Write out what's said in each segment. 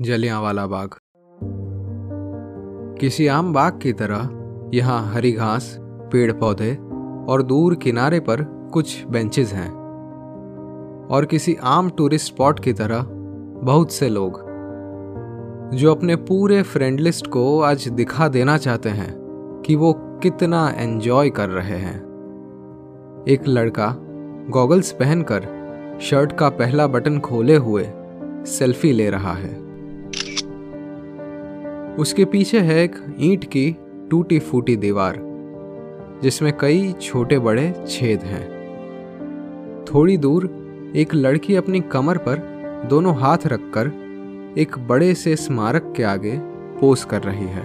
जलियांवाला बाग। किसी आम बाग की तरह यहाँ हरी घास पेड़ पौधे और दूर किनारे पर कुछ बेंचेस हैं। और किसी आम टूरिस्ट स्पॉट की तरह बहुत से लोग, जो अपने पूरे फ्रेंड लिस्ट को आज दिखा देना चाहते हैं कि वो कितना एंजॉय कर रहे हैं। एक लड़का गॉगल्स पहनकर शर्ट का पहला बटन खोले हुए सेल्फी ले रहा है। उसके पीछे है एक ईंट की टूटी फूटी दीवार, जिसमें कई छोटे बड़े छेद हैं। थोड़ी दूर एक लड़की अपनी कमर पर दोनों हाथ रखकर एक बड़े से स्मारक के आगे पोज कर रही है।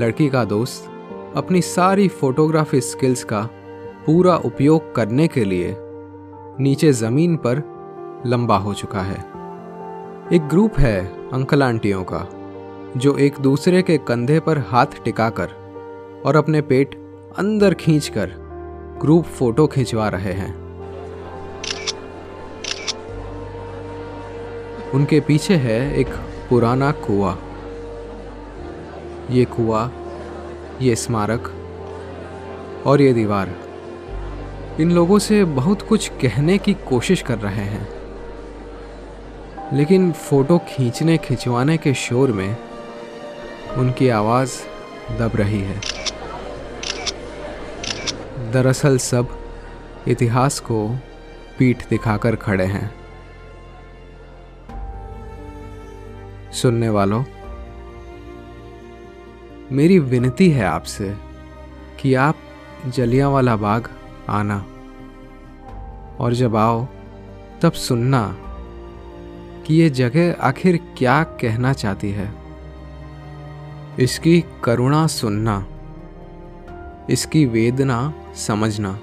लड़की का दोस्त अपनी सारी फोटोग्राफी स्किल्स का पूरा उपयोग करने के लिए नीचे ज़मीन पर लंबा हो चुका है। एक ग्रुप है अंकल आंटियों का, जो एक दूसरे के कंधे पर हाथ टिकाकर और अपने पेट अंदर खींचकर ग्रुप फ़ोटो खिंचवा रहे हैं। उनके पीछे है एक पुराना कुआ। ये कुआ, ये स्मारक और ये दीवार। इन लोगों से बहुत कुछ कहने की कोशिश कर रहे हैं। लेकिन फ़ोटो खींचने खिंचवाने के शोर में उनकी आवाज़ दब रही है। दरअसल सब इतिहास को पीठ दिखाकर खड़े हैं। सुनने वालों, मेरी विनती है आपसे कि आप जलियांवाला बाग आना और जब आओ तब सुनना कि ये जगह आखिर क्या कहना चाहती है। इसकी करुणा सुनना, इसकी वेदना समझना।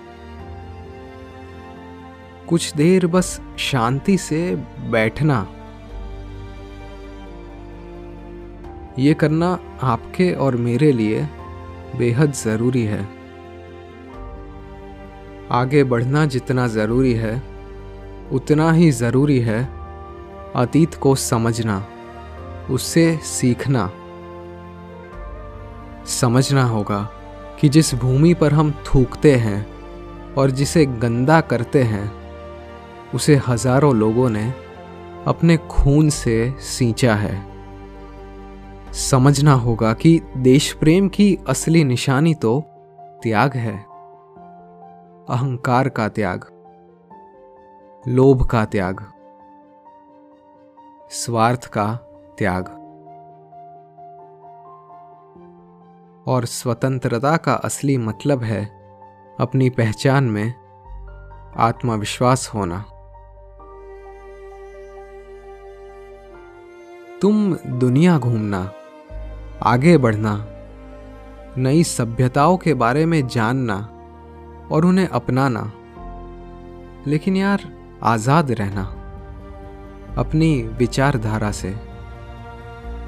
कुछ देर बस शांति से बैठना। ये करना आपके और मेरे लिए बेहद ज़रूरी है। आगे बढ़ना जितना ज़रूरी है, उतना ही ज़रूरी है। अतीत को समझना, उससे सीखना। समझना होगा कि जिस भूमि पर हम थूकते हैं और जिसे गंदा करते हैं, उसे हज़ारों लोगों ने अपने खून से सींचा है। समझना होगा कि देश प्रेम की असली निशानी तो त्याग है, अहंकार का त्याग, लोभ का त्याग। स्वार्थ का त्याग। और स्वतंत्रता का असली मतलब है अपनी पहचान में आत्मविश्वास होना। तुम दुनिया घूमना, आगे बढ़ना, नई सभ्यताओं के बारे में जानना और उन्हें अपनाना, लेकिन यार आज़ाद रहना। अपनी विचारधारा से।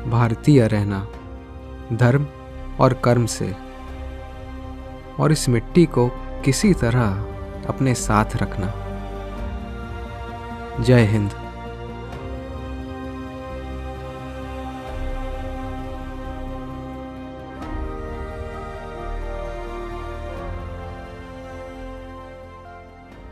भारतीय रहना, धर्म और कर्म से। और इस मिट्टी को किसी तरह अपने साथ रखना। जय हिंद।